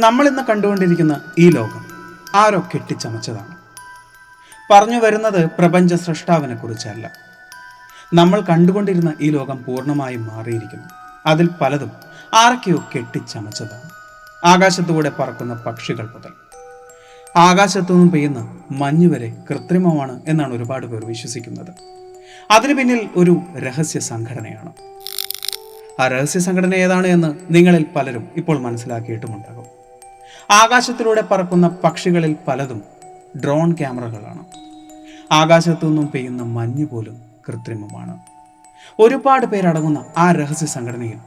നമ്മൾ ഇന്ന് കണ്ടുകൊണ്ടിരിക്കുന്ന ഈ ലോകം ആരോ കെട്ടിച്ചമച്ചതാണ്. പറഞ്ഞു വരുന്നത് പ്രപഞ്ച സൃഷ്ടാവിനെ കുറിച്ചല്ല. നമ്മൾ കണ്ടുകൊണ്ടിരുന്ന ഈ ലോകം പൂർണമായും മാറിയിരിക്കുന്നു. അതിൽ പലതും ആരൊക്കെയോ കെട്ടിച്ചമച്ചതാണ്. ആകാശത്തുകൂടെ പറക്കുന്ന പക്ഷികൾ മുതൽ. ആകാശത്തു നിന്നും പെയ്യുന്ന മഞ്ഞ് വരെ കൃത്രിമമാണ് എന്നാണ് ഒരുപാട് പേർ വിശ്വസിക്കുന്നത്. അതിനു പിന്നിൽ ഒരു രഹസ്യ സംഘടനയാണ്. ആ രഹസ്യ സംഘടന ഏതാണ് എന്ന് നിങ്ങളിൽ പലരും ഇപ്പോൾ മനസ്സിലാക്കിയിട്ടുമുണ്ടാകും. ആകാശത്തിലൂടെ പറക്കുന്ന പക്ഷികളിൽ പലതും ഡ്രോൺ ക്യാമറകളാണ്. ആകാശത്തു നിന്നും പെയ്യുന്ന മഞ്ഞ് പോലും കൃത്രിമമാണ്. ഒരുപാട് പേരടങ്ങുന്ന ആ രഹസ്യ സംഘടനയിൽ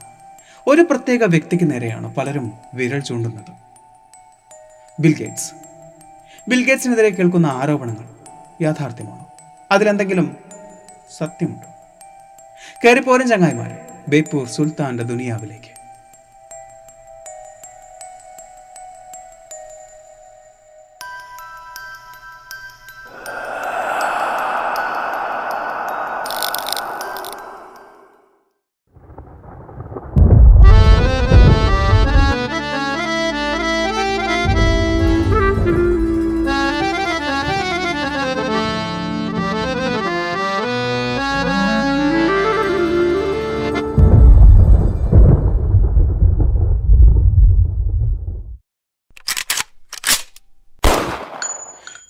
ഒരു പ്രത്യേക വ്യക്തിക്ക് നേരെയാണ് പലരും വിരൽ ചൂണ്ടുന്നത്. ബിൽഗേറ്റ്സ് ബിൽഗേറ്റ്സിനെതിരെ കേൾക്കുന്ന ആരോപണങ്ങൾ യാഥാർത്ഥ്യമാണോ. അതിലെന്തെങ്കിലും സത്യമുണ്ടോ? കയറിപ്പോരും ചങ്ങായിമാരെ ബേപ്പൂർ സുൽത്താന്റെ ദുനിയാവിലേക്ക്.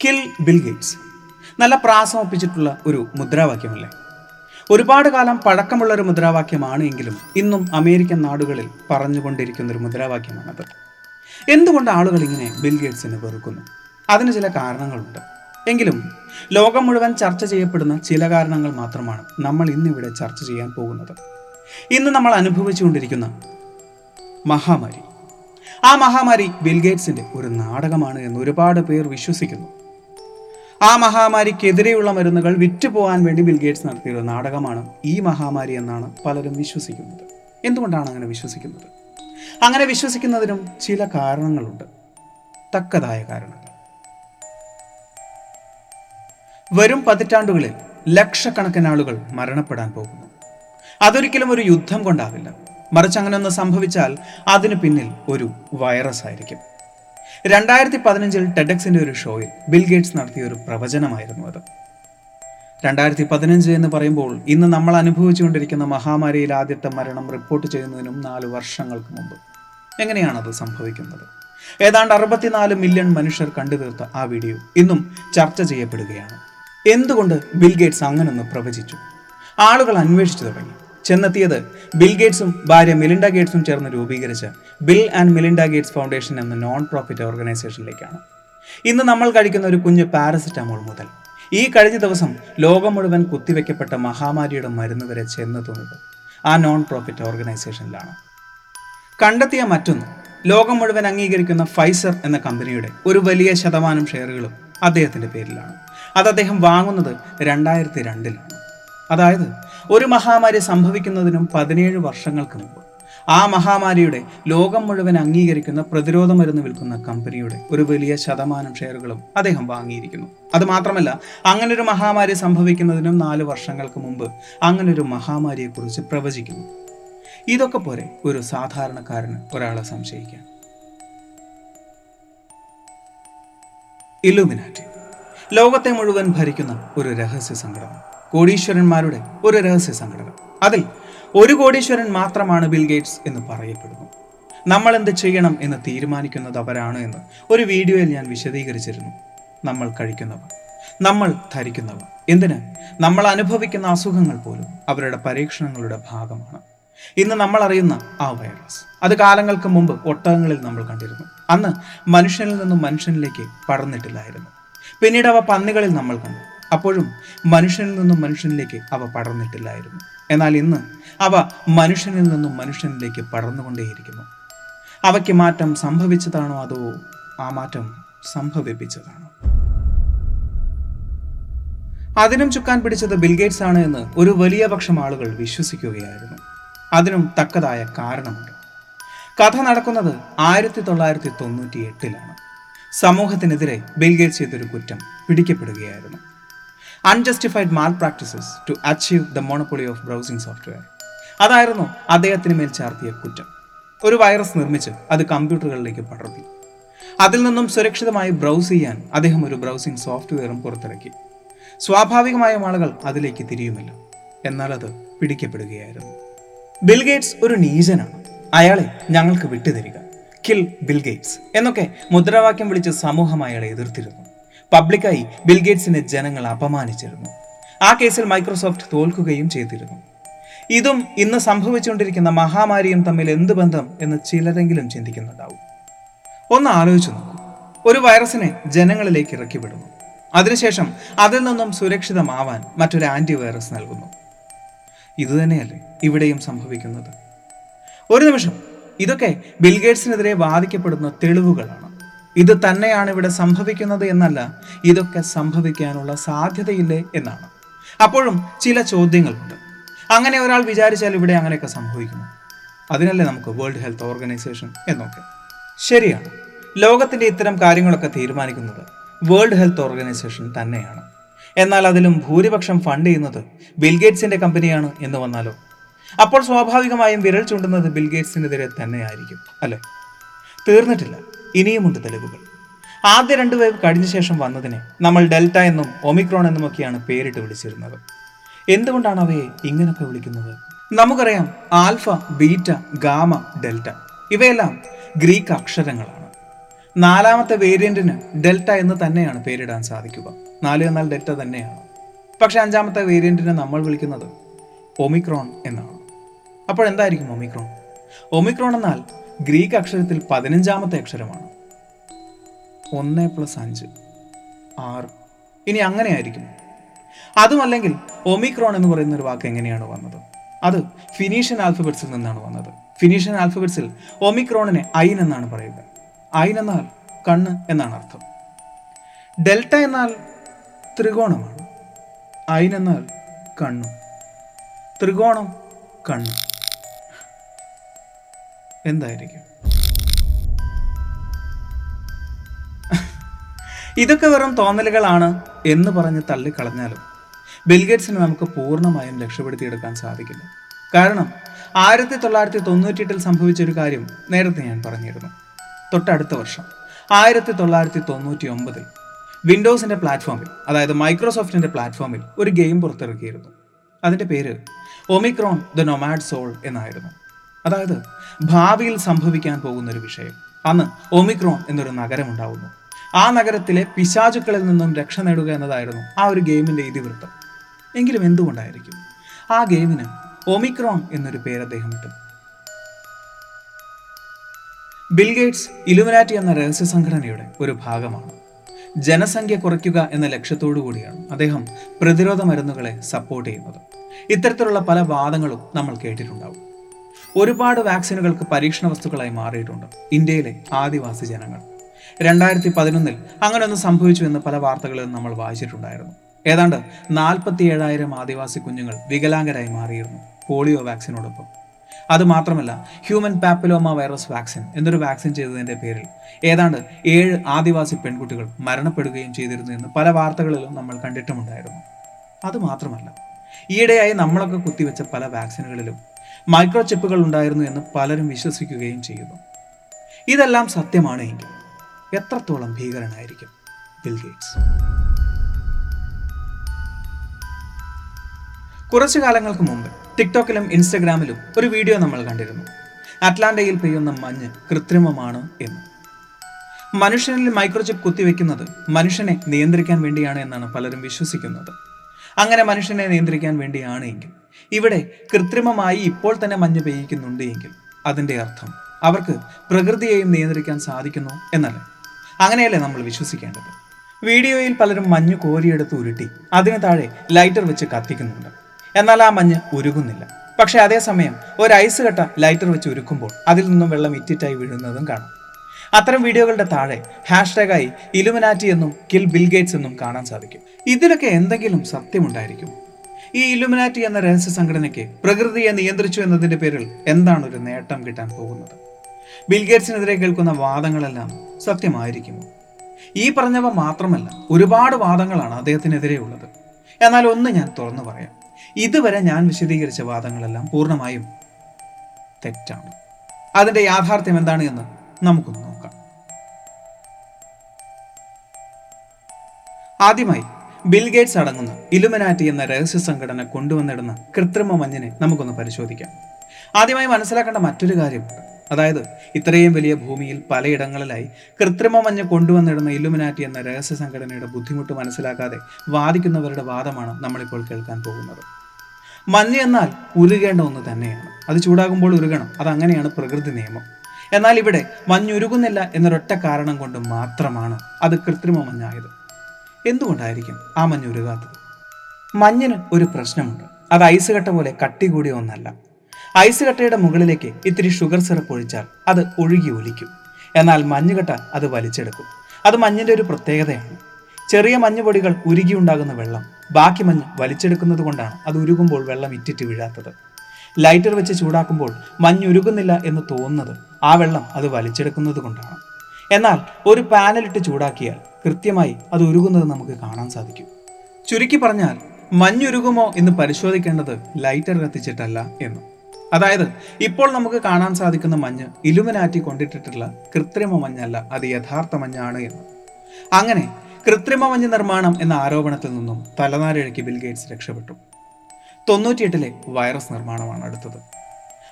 കിൽ ബിൽ ഗേറ്റ്സ് നല്ല പ്രാസം ഒപ്പിച്ചിട്ടുള്ള ഒരു മുദ്രാവാക്യമല്ലേ? ഒരുപാട് കാലം പഴക്കമുള്ള ഒരു മുദ്രാവാക്യമാണ് എങ്കിലും ഇന്നും അമേരിക്കൻ നാടുകളിൽ പറഞ്ഞുകൊണ്ടിരിക്കുന്ന ഒരു മുദ്രാവാക്യമാണത്. എന്തുകൊണ്ട് ആളുകൾ ഇങ്ങനെ ബിൽ ഗേറ്റ്സിനെ വെറുക്കുന്നു? അതിന് ചില കാരണങ്ങളുണ്ട്. എങ്കിലും ലോകം മുഴുവൻ ചർച്ച ചെയ്യപ്പെടുന്ന ചില കാരണങ്ങൾ മാത്രമാണ് നമ്മൾ ഇന്നിവിടെ ചർച്ച ചെയ്യാൻ പോകുന്നത്. ഇന്ന് നമ്മൾ അനുഭവിച്ചുകൊണ്ടിരിക്കുന്ന മഹാമാരി. ആ മഹാമാരി ബിൽഗേറ്റ്സിന്റെ ഒരു നാടകമാണ് എന്ന് ഒരുപാട് പേർ വിശ്വസിക്കുന്നു. ആ മഹാമാരിക്കെതിരെയുള്ള മരുന്നുകൾ വിറ്റുപോകാൻ വേണ്ടി ബിൽഗേറ്റ്സ് നടത്തിയൊരു നാടകമാണ് ഈ മഹാമാരി എന്നാണ് പലരും വിശ്വസിക്കുന്നത്. എന്തുകൊണ്ടാണ് അങ്ങനെ വിശ്വസിക്കുന്നത്? അങ്ങനെ വിശ്വസിക്കുന്നതിനും ചില കാരണങ്ങളുണ്ട്. തക്കതായ കാരണങ്ങൾ. വരും പതിറ്റാണ്ടുകളിൽ ലക്ഷക്കണക്കിന് ആളുകൾ മരണപ്പെടാൻ പോകുന്നു. അതൊരിക്കലും ഒരു യുദ്ധം കൊണ്ടാവില്ല. മറിച്ച് അങ്ങനെ ഒന്ന് സംഭവിച്ചാൽ അതിന് പിന്നിൽ ഒരു വൈറസ് ആയിരിക്കും രണ്ടായിരത്തി പതിനഞ്ചിൽ ടെഡക്സിന്റെ ഒരു ഷോയിൽ ബിൽ ഗേറ്റ്സ് നടത്തിയ ഒരു പ്രവചനമായിരുന്നു അത്. രണ്ടായിരത്തി പതിനഞ്ച് എന്ന് പറയുമ്പോൾ ഇന്ന് നമ്മൾ അനുഭവിച്ചുകൊണ്ടിരിക്കുന്ന മഹാമാരിയിൽ ആദ്യത്തെ മരണം റിപ്പോർട്ട് ചെയ്യുന്നതിനും നാല് വർഷങ്ങൾക്ക് മുമ്പ്. എങ്ങനെയാണ് അത് സംഭവിക്കുന്നത്? ഏതാണ്ട് അറുപത്തിനാല് മില്യൺ മനുഷ്യർ കണ്ടു തീർത്ത ആ വീഡിയോ ഇന്നും ചർച്ച ചെയ്യപ്പെടുകയാണ്. എന്തുകൊണ്ട് ബിൽ ഗേറ്റ്സ് അങ്ങനൊന്ന് പ്രവചിച്ചു? ആളുകൾ അന്വേഷിച്ചു തുടങ്ങി. ചെന്നെത്തിയത് ബിൽ ഗേറ്റ്സും ഭാര്യ മിലിൻഡ ഗേറ്റ്സും ചേർന്ന് രൂപീകരിച്ച Bill and Melinda Gates Foundation എന്ന നോൺ പ്രോഫിറ്റ് ഓർഗനൈസേഷനിലേക്കാണ്. ഇന്ന് നമ്മൾ കഴിക്കുന്ന ഒരു കുഞ്ഞ് പാരസെറ്റമോൾ മുതൽ ഈ കഴിഞ്ഞ ദിവസം ലോകം മുഴുവൻ കുത്തിവെക്കപ്പെട്ട മഹാമാരിയുടെ മരുന്ന് വരെ ചെന്നെത്തുന്നത് ആ നോൺ പ്രോഫിറ്റ് ഓർഗനൈസേഷനിലാണ്. കണ്ടെത്തിയ മറ്റൊന്ന് ലോകം മുഴുവൻ അംഗീകരിക്കുന്ന ഫൈസർ എന്ന കമ്പനിയുടെ ഒരു വലിയ ശതമാനം ഷെയറുകളും അദ്ദേഹത്തിന്റെ പേരിലാണ്. അത് അദ്ദേഹം വാങ്ങുന്നത് രണ്ടായിരത്തി രണ്ടിലാണ്. അതായത് ഒരു മഹാമാരി സംഭവിക്കുന്നതിനും പതിനേഴ് വർഷങ്ങൾക്ക് മുമ്പ് ആ മഹാമാരിയുടെ ലോകം മുഴുവൻ അംഗീകരിക്കുന്ന പ്രതിരോധ മരുന്ന് വിൽക്കുന്ന കമ്പനിയുടെ ഒരു വലിയ ശതമാനം ഷെയറുകളും അദ്ദേഹം വാങ്ങിയിരിക്കുന്നു. അത് മാത്രമല്ല അങ്ങനൊരു മഹാമാരി സംഭവിക്കുന്നതിനും നാല് വർഷങ്ങൾക്ക് മുമ്പ് അങ്ങനൊരു മഹാമാരിയെക്കുറിച്ച് പ്രവചിക്കുന്നു. ഇതൊക്കെ പോരെ ഒരു സാധാരണക്കാരന് ഒരാളെ സംശയിക്കാൻ. ഇലുമിനാറ്റി ലോകത്തെ മുഴുവൻ ഭരിക്കുന്ന ഒരു രഹസ്യ സംഘടന. കോടീശ്വരന്മാരുടെ ഒരു രഹസ്യ സംഘടന. അതിൽ ഒരു കോടീശ്വരൻ മാത്രമാണ് ബിൽ ഗേറ്റ്സ് എന്ന് പറയപ്പെടുന്നു. നമ്മൾ എന്ത് ചെയ്യണം എന്ന് തീരുമാനിക്കുന്നത് അവരാണ് എന്ന് ഒരു വീഡിയോയിൽ ഞാൻ വിശദീകരിച്ചിരുന്നു. നമ്മൾ കഴിക്കുന്നവർ നമ്മൾ ധരിക്കുന്നവർ. എന്തിന്? നമ്മൾ അനുഭവിക്കുന്ന അസുഖങ്ങൾ പോലും അവരുടെ പരീക്ഷണങ്ങളുടെ ഭാഗമാണ്. ഇന്ന് നമ്മൾ അറിയുന്ന ആ വൈറസ്. അത് കാലങ്ങൾക്ക് മുമ്പ് ഒട്ടകങ്ങളിൽ നമ്മൾ കണ്ടിരുന്നു. അന്ന് മനുഷ്യനിൽ നിന്നും മനുഷ്യനിലേക്ക് പടർന്നിട്ടില്ലായിരുന്നു. പിന്നീട് അവ പന്നികളിൽ നമ്മൾ കണ്ടു. അപ്പോഴും മനുഷ്യനിൽ നിന്നും മനുഷ്യനിലേക്ക് അവ പടർന്നിട്ടില്ലായിരുന്നു. എന്നാൽ ഇന്ന് അവ മനുഷ്യനിൽ നിന്നും മനുഷ്യനിലേക്ക് പടർന്നുകൊണ്ടേയിരിക്കുന്നു. അവയ്ക്ക് മാറ്റം സംഭവിച്ചതാണോ അതോ ആ മാറ്റം സംഭവിപ്പിച്ചതാണോ? അതിനും ചുക്കാൻ പിടിച്ചത് ബിൽഗേറ്റ്സ് ആണ് എന്ന് ഒരു വലിയ പക്ഷം ആളുകൾ വിശ്വസിക്കുകയായിരുന്നു. അതിനും തക്കതായ കാരണമുണ്ട്. കഥ നടക്കുന്നത് ആയിരത്തി തൊള്ളായിരത്തി തൊണ്ണൂറ്റി എട്ടിലാണ് സമൂഹത്തിനെതിരെ ബിൽഗേറ്റ്സ് ചെയ്തൊരു കുറ്റം പിടിക്കപ്പെടുകയായിരുന്നു. Unjustified malpractices to achieve the monopoly of browsing software അതായിരുന്നു അദ്ദേഹത്തിന് മേൽ ചാർത്തിയ കുറ്റം. ഒരു വൈറസ് നിർമ്മിച്ച് അത് കമ്പ്യൂട്ടറുകളിലേക്ക് പടർത്തി. അതിൽ നിന്നും സുരക്ഷിതമായി ബ്രൗസ് ചെയ്യാൻ അദ്ദേഹം ഒരു ബ്രൗസിംഗ് സോഫ്റ്റ്വെയറും പുറത്തിറക്കി. സ്വാഭാവികമായും ആളുകൾ അതിലേക്ക് തിരിയുമില്ല എന്നാൽ അത് പിടിക്കപ്പെടുകയായിരുന്നു. ബിൽഗേറ്റ്സ് ഒരു നീചനാണ്. അയാളെ ഞങ്ങൾക്ക് വിട്ടുതരിക. കിൽ ബിൽഗേറ്റ്സ് എന്നൊക്കെ മുദ്രാവാക്യം വിളിച്ച് സമൂഹം അയാളെ എതിർത്തിരുന്നു. പബ്ലിക്കായി ബിൽഗേറ്റ്സിനെ ജനങ്ങൾ അപമാനിച്ചിരുന്നു. ആ കേസിൽ മൈക്രോസോഫ്റ്റ് തോൽക്കുകയും ചെയ്തിരുന്നു. ഇതും ഇന്ന് സംഭവിച്ചുകൊണ്ടിരിക്കുന്ന മഹാമാരിയും തമ്മിൽ എന്ത് ബന്ധം എന്ന് ചിലരെങ്കിലും ചിന്തിക്കുന്നുണ്ടാവും. ഒന്ന് ആലോചിച്ചു നോക്കൂ. ഒരു വൈറസിനെ ജനങ്ങളിലേക്ക് ഇറക്കി വിടുന്നു അതിനുശേഷം അതിൽ നിന്നും സുരക്ഷിതമാവാൻ മറ്റൊരു ആന്റിവൈറസ് നൽകുന്നു. ഇതുതന്നെയല്ലേ ഇവിടെയും സംഭവിക്കുന്നത്? ഒരു നിമിഷം. ഇതൊക്കെ ബിൽഗേറ്റ്സിനെതിരെ വാദിക്കപ്പെടുന്ന തെളിവുകളാണ്. ഇത് തന്നെയാണ് ഇവിടെ സംഭവിക്കുന്നത് എന്നല്ല ഇതൊക്കെ സംഭവിക്കാനുള്ള സാധ്യതയില്ലേ എന്നാണ്. അപ്പോഴും ചില ചോദ്യങ്ങളുണ്ട്. അങ്ങനെ ഒരാൾ വിചാരിച്ചാൽ ഇവിടെ അങ്ങനെയൊക്കെ സംഭവിക്കുന്നു. അതിനല്ലേ നമുക്ക് വേൾഡ് ഹെൽത്ത് ഓർഗനൈസേഷൻ എന്നൊക്കെ. ശരിയാണ്. ലോകത്തിന്റെ ഇത്തരം കാര്യങ്ങളൊക്കെ തീരുമാനിക്കുന്നത് വേൾഡ് ഹെൽത്ത് ഓർഗനൈസേഷൻ തന്നെയാണ്. എന്നാൽ അതിലും ഭൂരിപക്ഷം ഫണ്ട് ചെയ്യുന്നത് ബിൽഗേറ്റ്സിന്റെ കമ്പനിയാണ് എന്ന് വന്നാലോ? അപ്പോൾ സ്വാഭാവികമായും വിരൽ ചൂണ്ടുന്നത് ബിൽഗേറ്റ്സിനെതിരെ തന്നെയായിരിക്കും അല്ലേ? തീർന്നിട്ടില്ല. ഇനിയുമുണ്ട് തെളിവുകൾ. ആദ്യ രണ്ട് വേവ് കഴിഞ്ഞ ശേഷം വന്നതിനെ നമ്മൾ ഡെൽറ്റ എന്നും ഒമിക്രോൺ എന്നുമൊക്കെയാണ് പേരിട്ട് വിളിച്ചിരുന്നത്. എന്തുകൊണ്ടാണ് അവയെ ഇങ്ങനൊക്കെ വിളിക്കുന്നത്? നമുക്കറിയാം ആൽഫ ബീറ്റ ഗാമ ഡെൽറ്റ. ഇവയെല്ലാം ഗ്രീക്ക് അക്ഷരങ്ങളാണ്. നാലാമത്തെ വേരിയന്റിന് ഡെൽറ്റ എന്ന് തന്നെയാണ് പേരിടാൻ സാധിക്കുക. നാല് എന്നാൽ ഡെൽറ്റ തന്നെയാണ്. പക്ഷെ അഞ്ചാമത്തെ വേരിയന്റിനെ നമ്മൾ വിളിക്കുന്നത് ഒമിക്രോൺ എന്നാണ്. അപ്പോൾ എന്തായിരിക്കും ഒമിക്രോൺ? ഒമിക്രോൺ എന്നാൽ ഗ്രീക്ക് അക്ഷരത്തിൽ പതിനഞ്ചാമത്തെ അക്ഷരമാണ്. ഒന്ന് പ്ലസ് അഞ്ച്. ആറ്. ഇനി അങ്ങനെ ആയിരിക്കും അതുമല്ലെങ്കിൽ ഒമിക്രോൺ എന്ന് പറയുന്ന ഒരു വാക്ക് എങ്ങനെയാണ് വന്നത്? അത് ഫിനീഷ്യൻ ആൽഫബറ്റ്സിൽ നിന്നാണ് വന്നത്. ഫിനീഷ്യൻ ആൽഫബറ്റ്സിൽ ഒമിക്രോണിനെ ഐൻ എന്നാണ് പറയുക. ഐൻ എന്നാൽ കണ്ണ് എന്നാണ് അർത്ഥം. ഡെൽറ്റ എന്നാൽ ത്രികോണമാണ്. ഐൻ എന്നാൽ കണ്ണും. ത്രികോണം കണ്ണ്. എന്തായിരിക്കും? ഇതൊക്കെ വെറും തോന്നലുകളാണ് എന്ന് പറഞ്ഞ് തള്ളിക്കളഞ്ഞാലും ബിൽഗേറ്റ്സിനെ നമുക്ക് പൂർണമായും രക്ഷപ്പെടുത്തിയെടുക്കാൻ സാധിക്കില്ല. കാരണം ആയിരത്തി തൊള്ളായിരത്തി തൊണ്ണൂറ്റിയെട്ടിൽ സംഭവിച്ച ഒരു കാര്യം നേരത്തെ ഞാൻ പറഞ്ഞിരുന്നു. തൊട്ടടുത്ത വർഷം ആയിരത്തി തൊള്ളായിരത്തി തൊണ്ണൂറ്റി ഒമ്പതിൽ വിൻഡോസിന്റെ പ്ലാറ്റ്ഫോമിൽ അതായത് മൈക്രോസോഫ്റ്റിന്റെ പ്ലാറ്റ്ഫോമിൽ ഒരു ഗെയിം പുറത്തിറക്കിയിരുന്നു. അതിന്റെ പേര് ഒമിക്രോൺ ദ നൊമാഡ് സോൾ എന്നായിരുന്നു. അതായത് ഭാവിയിൽ സംഭവിക്കാൻ പോകുന്ന ഒരു വിഷയം. അന്ന് ഒമിക്രോൺ എന്നൊരു നഗരം ഉണ്ടാവുന്നു. ആ നഗരത്തിലെ പിശാചുക്കളിൽ നിന്നും രക്ഷ നേടുക എന്നതായിരുന്നു ആ ഒരു ഗെയിമിന്റെ ഇതിവൃത്തം. എങ്കിലും എന്തുകൊണ്ടായിരിക്കും? ആ ഗെയിമിന് ഒമിക്രോൺ എന്നൊരു പേര് അദ്ദേഹം ഇട്ടു. ബിൽഗേറ്റ്സ് ഇലുമിനാറ്റി എന്ന രഹസ്യ സംഘടനയുടെ ഒരു ഭാഗമാണ്. ജനസംഖ്യ കുറയ്ക്കുക എന്ന ലക്ഷ്യത്തോടു കൂടിയാണ് അദ്ദേഹം പ്രതിരോധ മരുന്നുകളെ സപ്പോർട്ട് ചെയ്യുന്നത്. ഇത്തരത്തിലുള്ള പല വാദങ്ങളും നമ്മൾ കേട്ടിട്ടുണ്ടാവും. ഒരുപാട് വാക്സിനുകൾക്ക് പരീക്ഷണ വസ്തുക്കളായി മാറിയിട്ടുണ്ട്. ഇന്ത്യയിലെ ആദിവാസി ജനങ്ങൾ. രണ്ടായിരത്തി പതിനൊന്നിൽ അങ്ങനെയൊന്ന് സംഭവിച്ചു എന്ന് പല വാർത്തകളിൽ നമ്മൾ വായിച്ചിട്ടുണ്ടായിരുന്നു. ഏതാണ്ട് നാൽപ്പത്തി ഏഴായിരം ആദിവാസി കുഞ്ഞുങ്ങൾ വികലാംഗരായി മാറിയിരുന്നു പോളിയോ വാക്സിനോടൊപ്പം. അതുമാത്രമല്ല ഹ്യൂമൻ പാപ്പിലോമ വൈറസ് വാക്സിൻ എന്നൊരു വാക്സിൻ ചെയ്തതിന്റെ പേരിൽ ഏതാണ്ട് ഏഴ് ആദിവാസി പെൺകുട്ടികൾ മരണപ്പെടുകയും ചെയ്തിരുന്നു എന്ന് പല വാർത്തകളിലും നമ്മൾ കണ്ടിട്ടുമുണ്ടായിരുന്നു. അതുമാത്രമല്ല ഈയിടെയായി നമ്മളൊക്കെ കുത്തിവെച്ച പല വാക്സിനുകളിലും മൈക്രോ ചിപ്പുകൾ ഉണ്ടായിരുന്നു എന്ന് പലരും വിശ്വസിക്കുകയും ചെയ്യുന്നു. ഇതെല്ലാം സത്യമാണ് എങ്കിൽ എത്രത്തോളം ഭീകരനായിരിക്കും ബിൽ ഗേറ്റ്സ്? കുറച്ചു കാലങ്ങൾക്ക് മുമ്പ് ടിക്ടോക്കിലും ഇൻസ്റ്റഗ്രാമിലും ഒരു വീഡിയോ നമ്മൾ കണ്ടിരുന്നു. അറ്റ്ലാന്റയിൽ പെയ്യുന്ന മഞ്ഞ് കൃത്രിമമാണ് എന്ന്. മനുഷ്യനിൽ മൈക്രോചിപ്പ് കുത്തിവെക്കുന്നത് മനുഷ്യനെ നിയന്ത്രിക്കാൻ വേണ്ടിയാണ് എന്നാണ് പലരും വിശ്വസിക്കുന്നത്. അങ്ങനെ മനുഷ്യനെ നിയന്ത്രിക്കാൻ വേണ്ടിയാണ് എങ്കിൽ ഇവിടെ കൃത്രിമമായി ഇപ്പോൾ തന്നെ മഞ്ഞ് പെയ്യിക്കുന്നുണ്ട് എങ്കിൽ അതിന്റെ അർത്ഥം അവർക്ക് പ്രകൃതിയെയും നിയന്ത്രിക്കാൻ സാധിക്കുന്നു എന്നല്ല? അങ്ങനെയല്ലേ നമ്മൾ വിശ്വസിക്കേണ്ടത്? വീഡിയോയിൽ പലരും മഞ്ഞ് കോരിയെടുത്ത് ഉരുട്ടി അതിന് താഴെ ലൈറ്റർ വെച്ച് കത്തിക്കുന്നുണ്ട്. എന്നാൽ ആ മഞ്ഞ് ഉരുകുന്നില്ല. പക്ഷേ അതേസമയം ഒരു ഐസ് കട്ട ലൈറ്റർ വെച്ച് ഉരുക്കുമ്പോൾ അതിൽ നിന്നും വെള്ളം ഇറ്റിറ്റായി വീഴുന്നതും കാണാം. അത്തരം വീഡിയോകളുടെ താഴെ ഹാഷ്ടാഗായി ഇലുമിനാറ്റി എന്നും കിൽ ബിൽഗേറ്റ്സ് എന്നും കാണാൻ സാധിക്കും. ഇതിലൊക്കെ എന്തെങ്കിലും സത്യമുണ്ടായിരിക്കും. ഈ ഇലുമിനാറ്റി എന്ന രഹസ്യ സംഘടനയ്ക്ക് പ്രകൃതിയെ നിയന്ത്രിച്ചു എന്നതിന്റെ പേരിൽ എന്താണ് ഒരു നേട്ടം കിട്ടാൻ പോകുന്നത്? ബിൽഗേറ്റ്സിനെതിരെ കേൾക്കുന്ന വാദങ്ങളെല്ലാം സത്യമായിരിക്കുമോ? ഈ പറഞ്ഞവ മാത്രമല്ല ഒരുപാട് വാദങ്ങളാണ് അദ്ദേഹത്തിനെതിരെ ഉള്ളത് എന്നാൽ ഒന്ന് ഞാൻ തുറന്നു പറയാം. ഇതുവരെ ഞാൻ വിശദീകരിച്ച വാദങ്ങളെല്ലാം പൂർണമായും തെറ്റാണ്. അതിന്റെ യാഥാർത്ഥ്യം എന്താണ് എന്ന് നമുക്കൊന്ന് നോക്കാം. ആദ്യമായി ബിൽ ഗേറ്റ്സ് അടങ്ങുന്ന ഇലുമനാറ്റി എന്ന രഹസ്യ സംഘടന കൊണ്ടുവന്നിടുന്ന കൃത്രിമ മഞ്ഞിനെ നമുക്കൊന്ന് പരിശോധിക്കാം. ആദ്യമായി മനസ്സിലാക്കേണ്ട മറ്റൊരു കാര്യം അതായത് ഇത്രയും വലിയ ഭൂമിയിൽ പലയിടങ്ങളിലായി കൃത്രിമ മഞ്ഞ് കൊണ്ടുവന്നിടുന്ന ഇലുമിനാറ്റി എന്ന രഹസ്യ സംഘടനയുടെ ബുദ്ധിമുട്ട് മനസ്സിലാക്കാതെ വാദിക്കുന്നവരുടെ വാദമാണ് നമ്മളിപ്പോൾ കേൾക്കാൻ പോകുന്നത്. മഞ്ഞ് എന്നാൽ ഉരുകേണ്ട ഒന്ന് തന്നെയാണ്. അത് ചൂടാകുമ്പോൾ ഉരുകണം. അതങ്ങനെയാണ് പ്രകൃതി നിയമം. എന്നാൽ ഇവിടെ മഞ്ഞുരുകുന്നില്ല എന്നൊരൊറ്റ കാരണം കൊണ്ട് മാത്രമാണ് അത് കൃത്രിമ മഞ്ഞായത്. എന്തുകൊണ്ടായിരിക്കും ആ മഞ്ഞ് ഉരുകാത്തത്? മഞ്ഞിന് ഒരു പ്രശ്നമുണ്ട്. അത് ഐസ് കട്ട പോലെ കട്ടി കൂടിയ ഒന്നല്ല. ഐസ് കട്ടയുടെ മുകളിലേക്ക് ഇത്തിരി ഷുഗർ സിറപ്പ് ഒഴിച്ചാൽ അത് ഒഴുകി ഒലിക്കും. എന്നാൽ മഞ്ഞുകട്ട അത് വലിച്ചെടുക്കും. അത് മഞ്ഞിന്റെ ഒരു പ്രത്യേകതയാണ്. ചെറിയ മഞ്ഞുപൊടികൾ ഉരുകിയുണ്ടാകുന്ന വെള്ളം ബാക്കി മഞ്ഞ് വലിച്ചെടുക്കുന്നത് കൊണ്ടാണ് അത് ഉരുകുമ്പോൾ വെള്ളം ഇറ്റിറ്റ് വീഴാത്തത്. ലൈറ്റർ വെച്ച് ചൂടാക്കുമ്പോൾ മഞ്ഞ് ഉരുകുന്നില്ല എന്ന് തോന്നുന്നത് ആ വെള്ളം അത് വലിച്ചെടുക്കുന്നത് കൊണ്ടാണ്. എന്നാൽ ഒരു പാനലിട്ട് ചൂടാക്കിയാൽ കൃത്യമായി അത് ഉരുകുന്നത് നമുക്ക് കാണാൻ സാധിക്കും. ചുരുക്കി പറഞ്ഞാൽ മഞ്ഞുരുകുമോ എന്ന് പരിശോധിക്കേണ്ടത് ലൈറ്റർ കത്തിച്ചിട്ടല്ല എന്ന്. അതായത് ഇപ്പോൾ നമുക്ക് കാണാൻ സാധിക്കുന്ന മഞ്ഞ് ഇലുമിനാറ്റി കൊണ്ടിട്ടിട്ടുള്ള കൃത്രിമ മഞ്ഞല്ല അത് യഥാർത്ഥ മഞ്ഞാണ് എന്ന്. അങ്ങനെ കൃത്രിമ മഞ്ഞ് നിർമ്മാണം എന്ന ആരോപണത്തിൽ നിന്നും തലനാരിഴയ്ക്ക് ബിൽഗേറ്റ്സ് രക്ഷപ്പെട്ടു. തൊണ്ണൂറ്റിയെട്ടിലെ വൈറസ് നിർമ്മാണമാണ് അടുത്തത്.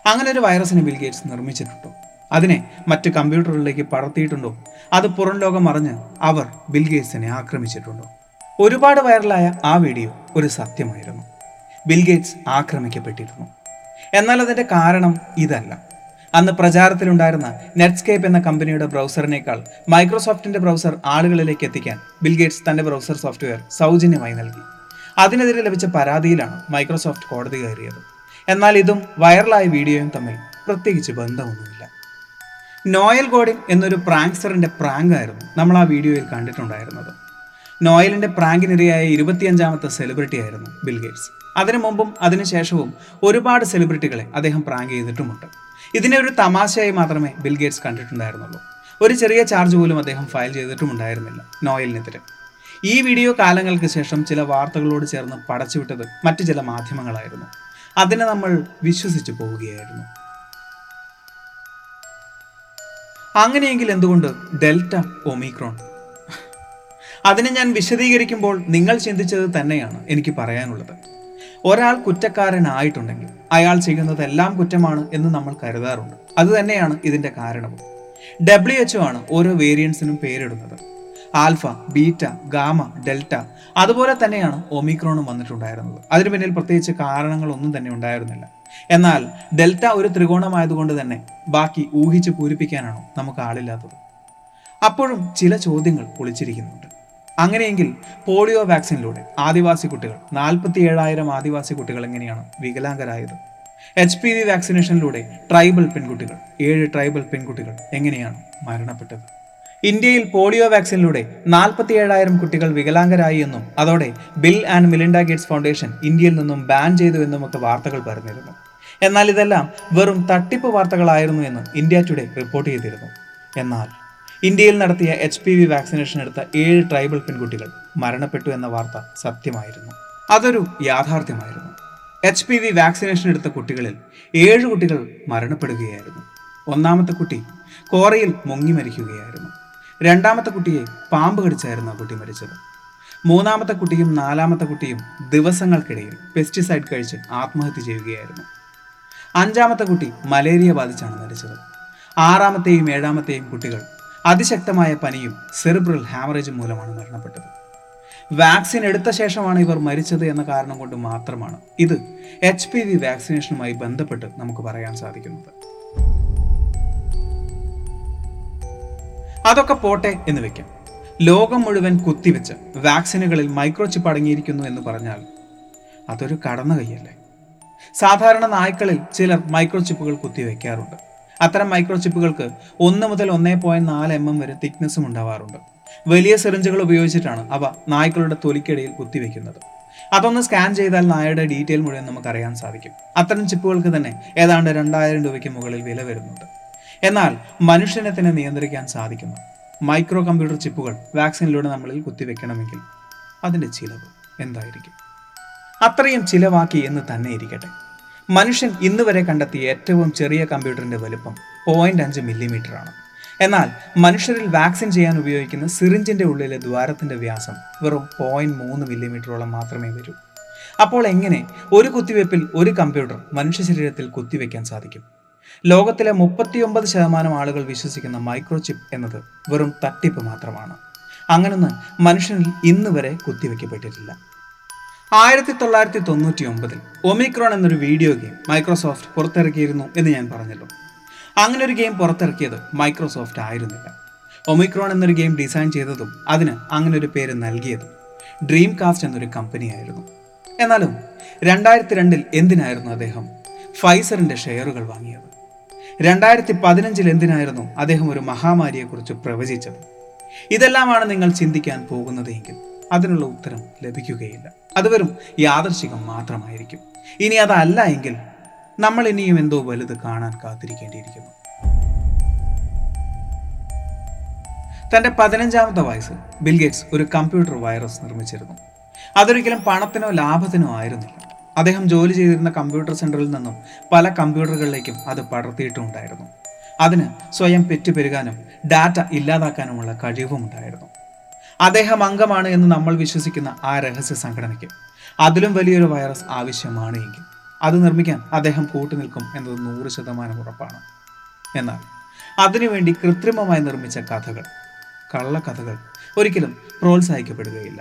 അങ്ങനെ ഒരു വൈറസിനെ ബിൽഗേറ്റ്സ് നിർമ്മിച്ചിട്ടുണ്ടോ? അതിനെ മറ്റ് കമ്പ്യൂട്ടറുകളിലേക്ക് പടർത്തിയിട്ടുണ്ടോ? അത് പുറം ലോകം അറിഞ്ഞ് അവർ ബിൽഗേറ്റ്സിനെ ആക്രമിച്ചിട്ടുണ്ടോ? ഒരുപാട് വൈറലായ ആ വീഡിയോ ഒരു സത്യമായിരുന്നു. ബിൽഗേറ്റ്സ് ആക്രമിക്കപ്പെട്ടിരുന്നു. എന്നാൽ അതിന്റെ കാരണം ഇതല്ല. അന്ന് പ്രചാരത്തിലുണ്ടായിരുന്ന നെറ്റ്സ്കേപ്പ് എന്ന കമ്പനിയുടെ ബ്രൗസറിനേക്കാൾ മൈക്രോസോഫ്റ്റിന്റെ ബ്രൗസർ ആളുകളിലേക്ക് എത്തിക്കാൻ ബിൽഗേറ്റ്സ് തന്റെ ബ്രൗസർ സോഫ്റ്റ്വെയർ സൗജന്യമായി നൽകി. അതിനെതിരെ ലഭിച്ച പരാതിയിലാണ് മൈക്രോസോഫ്റ്റ് കോടതി കയറിയത്. എന്നാൽ ഇതും വൈറലായ വീഡിയോയും തമ്മിൽ പ്രത്യേകിച്ച് ബന്ധമൊന്നുമില്ല. നോയൽ ഗോഡിൻ എന്നൊരു പ്രാങ്സ്റ്ററിന്റെ പ്രാങ്ക് ആയിരുന്നു നമ്മൾ ആ വീഡിയോയിൽ കണ്ടിട്ടുണ്ടായിരുന്നത്. നോയലിന്റെ പ്രാങ്കിനിരയായ ഇരുപത്തിയഞ്ചാമത്തെ സെലിബ്രിറ്റി ആയിരുന്നു ബിൽഗേറ്റ്സ് അതിനു മുമ്പും അതിനുശേഷവും ഒരുപാട് സെലിബ്രിറ്റികളെ അദ്ദേഹം പ്രാങ്ക് ചെയ്തിട്ടുമുണ്ട്. ഇതിനെ ഒരു തമാശയായി മാത്രമേ ബിൽഗേറ്റ്സ് കണ്ടിട്ടുണ്ടായിരുന്നുള്ളൂ. ഒരു ചെറിയ ചാർജ് പോലും അദ്ദേഹം ഫയൽ ചെയ്തിട്ടുമുണ്ടായിരുന്നില്ല നോയലിനെതിരെ. ഈ വീഡിയോ കാലങ്ങൾക്ക് ശേഷം ചില വാർത്തകളോട് ചേർന്ന് പടച്ചുവിട്ടത് മറ്റു ചില മാധ്യമങ്ങളായിരുന്നു. അതിനെ നമ്മൾ വിശ്വസിച്ചു പോവുകയായിരുന്നു. അങ്ങനെയെങ്കിൽ എന്തുകൊണ്ട് ഡെൽറ്റ ഒമിക്രോൺ? അതിനെ ഞാൻ വിശദീകരിക്കുമ്പോൾ നിങ്ങൾ ചിന്തിച്ചത് തന്നെയാണ് എനിക്ക് പറയാനുള്ളത്. ഒരാൾ കുറ്റക്കാരനായിട്ടുണ്ടെങ്കിൽ അയാൾ ചെയ്യുന്നതെല്ലാം കുറ്റമാണ് എന്ന് നമ്മൾ കരുതാറുണ്ട്. അത് തന്നെയാണ് ഇതിന്റെ കാരണവും. ഡബ്ല്യു എച്ച് ആണ് ഓരോ വേരിയൻസിനും പേരിടുന്നത്. ആൽഫ ബീറ്റ ഗാമ ഡെൽറ്റ അതുപോലെ തന്നെയാണ് ഒമിക്രോണും വന്നിട്ടുണ്ടായിരുന്നത്. അതിനു പിന്നിൽ പ്രത്യേകിച്ച് കാരണങ്ങളൊന്നും തന്നെ ഉണ്ടായിരുന്നില്ല. എന്നാൽ ഡെൽറ്റ ഒരു ത്രികോണമായതുകൊണ്ട് തന്നെ ബാക്കി ഊഹിച്ച് പൂരിപ്പിക്കാനാണോ നമുക്ക് ആളില്ലാത്തത്. അപ്പോഴും ചില ചോദ്യങ്ങൾ ഒളിച്ചിരിക്കുന്നുണ്ട് അങ്ങനെയെങ്കിൽ പോളിയോ വാക്സിനിലൂടെ ആദിവാസി കുട്ടികൾ നാൽപ്പത്തി ഏഴായിരം ആദിവാസി കുട്ടികൾ എങ്ങനെയാണ് വികലാംഗരായത്? എച്ച് പി വി വാക്സിനേഷനിലൂടെ ട്രൈബൽ പെൺകുട്ടികൾ ഏഴ് ട്രൈബൽ പെൺകുട്ടികൾ എങ്ങനെയാണ് മരണപ്പെട്ടത്? ഇന്ത്യയിൽ പോളിയോ വാക്സിനിലൂടെ നാൽപ്പത്തി ഏഴായിരം കുട്ടികൾ വികലാംഗരായി എന്നും അതോടെ Bill and Melinda Gates Foundation ഇന്ത്യയിൽ നിന്നും ബാൻ ചെയ്തു എന്നുമൊക്കെ വാർത്തകൾ പറഞ്ഞിരുന്നു. എന്നാൽ ഇതെല്ലാം വെറും തട്ടിപ്പ് വാർത്തകളായിരുന്നു എന്ന് ഇന്ത്യ ടുഡേ റിപ്പോർട്ട് ചെയ്തിരുന്നു. എന്നാൽ ഇന്ത്യയിൽ നടത്തിയ എച്ച് പി വി വാക്സിനേഷൻ എടുത്ത ഏഴ് ട്രൈബൽ പെൺകുട്ടികൾ മരണപ്പെട്ടു എന്ന വാർത്ത സത്യമായിരുന്നു. അതൊരു യാഥാർത്ഥ്യമായിരുന്നു. എച്ച് പി വി വാക്സിനേഷൻ എടുത്ത കുട്ടികളിൽ ഏഴ് കുട്ടികൾ മരണപ്പെടുകയായിരുന്നു. ഒന്നാമത്തെ കുട്ടി കോറയിൽ മുങ്ങി മരിക്കുകയായിരുന്നു. രണ്ടാമത്തെ കുട്ടിയെ പാമ്പ് കടിച്ചായിരുന്നു ആ കുട്ടി മരിച്ചത്. മൂന്നാമത്തെ കുട്ടിയും നാലാമത്തെ കുട്ടിയും ദിവസങ്ങൾക്കിടയിൽ പെസ്റ്റിസൈഡ് കഴിച്ച് ആത്മഹത്യ ചെയ്യുകയായിരുന്നു. അഞ്ചാമത്തെ കുട്ടി മലേറിയ ബാധിച്ചാണ് മരിച്ചത്. ആറാമത്തെയും ഏഴാമത്തെയും കുട്ടികൾ അതിശക്തമായ പനിയും സെറിബ്രൽ ഹാമറേജും മൂലമാണ് മരണപ്പെട്ടത്. വാക്സിൻ എടുത്ത ശേഷമാണ് ഇവർ മരിച്ചത് എന്ന കാരണം കൊണ്ട് മാത്രമാണ് ഇത് എച്ച് പി വി വാക്സിനേഷനുമായി ബന്ധപ്പെട്ട് നമുക്ക് പറയാൻ സാധിക്കുന്നത്. അതൊക്കെ പോട്ടെ എന്ന് വെക്കാം. ലോകം മുഴുവൻ കുത്തിവെച്ച് വാക്സിനുകളിൽ മൈക്രോ ചിപ്പ് അടങ്ങിയിരിക്കുന്നു എന്ന് പറഞ്ഞാൽ അതൊരു കടന്ന കൈയല്ലേ? സാധാരണ നായ്ക്കളിൽ ചിലർ മൈക്രോ ചിപ്പുകൾ കുത്തിവെക്കാറുണ്ട്. അത്തരം മൈക്രോ ചിപ്പുകൾക്ക് ഒന്ന് മുതൽ ഒന്നേ പോയിന്റ് നാല് എം എം വരെ തിക്നെസ്സും ഉണ്ടാവാറുണ്ട്. വലിയ സിറിഞ്ചുകൾ ഉപയോഗിച്ചിട്ടാണ് അവ നായ്ക്കളുടെ തൊലിക്കിടയിൽ കുത്തിവെക്കുന്നത്. അതൊന്ന് സ്കാൻ ചെയ്താൽ നായയുടെ ഡീറ്റെയിൽ മുഴുവൻ നമുക്ക് അറിയാൻ സാധിക്കും. അത്തരം ചിപ്പുകൾക്ക് തന്നെ ഏതാണ്ട് രണ്ടായിരം രൂപയ്ക്ക് മുകളിൽ വില വരുന്നുണ്ട്. എന്നാൽ മനുഷ്യനെ തന്നെ നിയന്ത്രിക്കാൻ സാധിക്കുന്നു. മൈക്രോ കമ്പ്യൂട്ടർ ചിപ്പുകൾ വാക്സിനിലൂടെ നമ്മളിൽ കുത്തിവെക്കണമെങ്കിൽ അതിന്റെ ചിലവ് എന്തായിരിക്കും? അത്രയും ചിലവാക്കി എന്ന് തന്നെ ഇരിക്കട്ടെ. മനുഷ്യൻ ഇന്ന് വരെ കണ്ടെത്തിയ ഏറ്റവും ചെറിയ കമ്പ്യൂട്ടറിന്റെ വലുപ്പം പോയിന്റ് അഞ്ച് മില്ലിമീറ്ററാണ് എന്നാൽ മനുഷ്യരിൽ വാക്സിൻ ചെയ്യാൻ ഉപയോഗിക്കുന്ന സിറിഞ്ചിന്റെ ഉള്ളിലെ ദ്വാരത്തിന്റെ വ്യാസം വെറും പോയിന്റ് മൂന്ന് മില്ലിമീറ്ററോളം മാത്രമേ വരൂ. അപ്പോൾ എങ്ങനെ ഒരു കുത്തിവയ്പ്പിൽ ഒരു കമ്പ്യൂട്ടർ മനുഷ്യ ശരീരത്തിൽ കുത്തിവെക്കാൻ സാധിക്കും? ലോകത്തിലെ മുപ്പത്തിയൊമ്പത് ശതമാനം ആളുകൾ വിശ്വസിക്കുന്ന മൈക്രോചിപ്പ് എന്നത് വെറും തട്ടിപ്പ് മാത്രമാണ്. അങ്ങനൊന്ന് മനുഷ്യനിൽ ഇന്ന് വരെ കുത്തിവെക്കപ്പെട്ടിട്ടില്ല. ആയിരത്തി തൊള്ളായിരത്തി തൊണ്ണൂറ്റി ഒമ്പതിൽ ഒമിക്രോൺ എന്നൊരു വീഡിയോ ഗെയിം മൈക്രോസോഫ്റ്റ് പുറത്തിറക്കിയിരുന്നു എന്ന് ഞാൻ പറഞ്ഞല്ലോ. അങ്ങനെ ഒരു ഗെയിം പുറത്തിറക്കിയത് മൈക്രോസോഫ്റ്റ് ആയിരുന്നില്ല. ഒമിക്രോൺ എന്നൊരു ഗെയിം ഡിസൈൻ ചെയ്തതും അതിന് അങ്ങനെ ഒരു പേര് നൽകിയതും ഡ്രീം കാസ്റ്റ് എന്നൊരു കമ്പനിയായിരുന്നു. എന്നാലും രണ്ടായിരത്തി രണ്ടിൽ എന്തിനായിരുന്നു അദ്ദേഹം ഫൈസറിന്റെ ഷെയറുകൾ വാങ്ങിയത്? രണ്ടായിരത്തി പതിനഞ്ചിൽ എന്തിനായിരുന്നു അദ്ദേഹം ഒരു മഹാമാരിയെക്കുറിച്ച് പ്രവചിച്ചത്? ഇതെല്ലാമാണ് നിങ്ങൾ ചിന്തിക്കാൻ പോകുന്നതെങ്കിൽ അതിനുള്ള ഉത്തരം ലഭിക്കുകയില്ല. അത് വെറും യാദർശികം മാത്രമായിരിക്കും. ഇനി അതല്ല എങ്കിൽ നമ്മൾ ഇനിയും എന്തോ വലുത് കാണാൻ കാത്തിരിക്കേണ്ടിയിരിക്കുന്നു. തന്റെ പതിനഞ്ചാമത്തെ വയസ്സിൽ ബിൽഗേറ്റ്സ് ഒരു കമ്പ്യൂട്ടർ വൈറസ് നിർമ്മിച്ചിരുന്നു. അതൊരിക്കലും പണത്തിനോ ലാഭത്തിനോ ആയിരുന്നില്ല. അദ്ദേഹം ജോലി ചെയ്തിരുന്ന കമ്പ്യൂട്ടർ സെന്ററിൽ നിന്നും പല കമ്പ്യൂട്ടറുകളിലേക്കും അത് പടർത്തിയിട്ടുണ്ടായിരുന്നു. അതിന് സ്വയം പെറ്റുപെരുകാനും ഡാറ്റ ഇല്ലാതാക്കാനുമുള്ള കഴിവുമുണ്ടായിരുന്നു. അദ്ദേഹം അംഗമാണ് എന്ന് നമ്മൾ വിശ്വസിക്കുന്ന ആ രഹസ്യ സംഘടനയ്ക്ക് അതിലും വലിയൊരു വൈറസ് ആവശ്യമാണ് എങ്കിൽ അത് നിർമ്മിക്കാൻ അദ്ദേഹം കൂട്ടുനിൽക്കും എന്നത് നൂറ് ശതമാനം ഉറപ്പാണ്. എന്നാൽ അതിനുവേണ്ടി കൃത്രിമമായി നിർമ്മിച്ച കഥകൾ കള്ളക്കഥകൾ ഒരിക്കലും പ്രോത്സാഹിക്കപ്പെടുകയില്ല.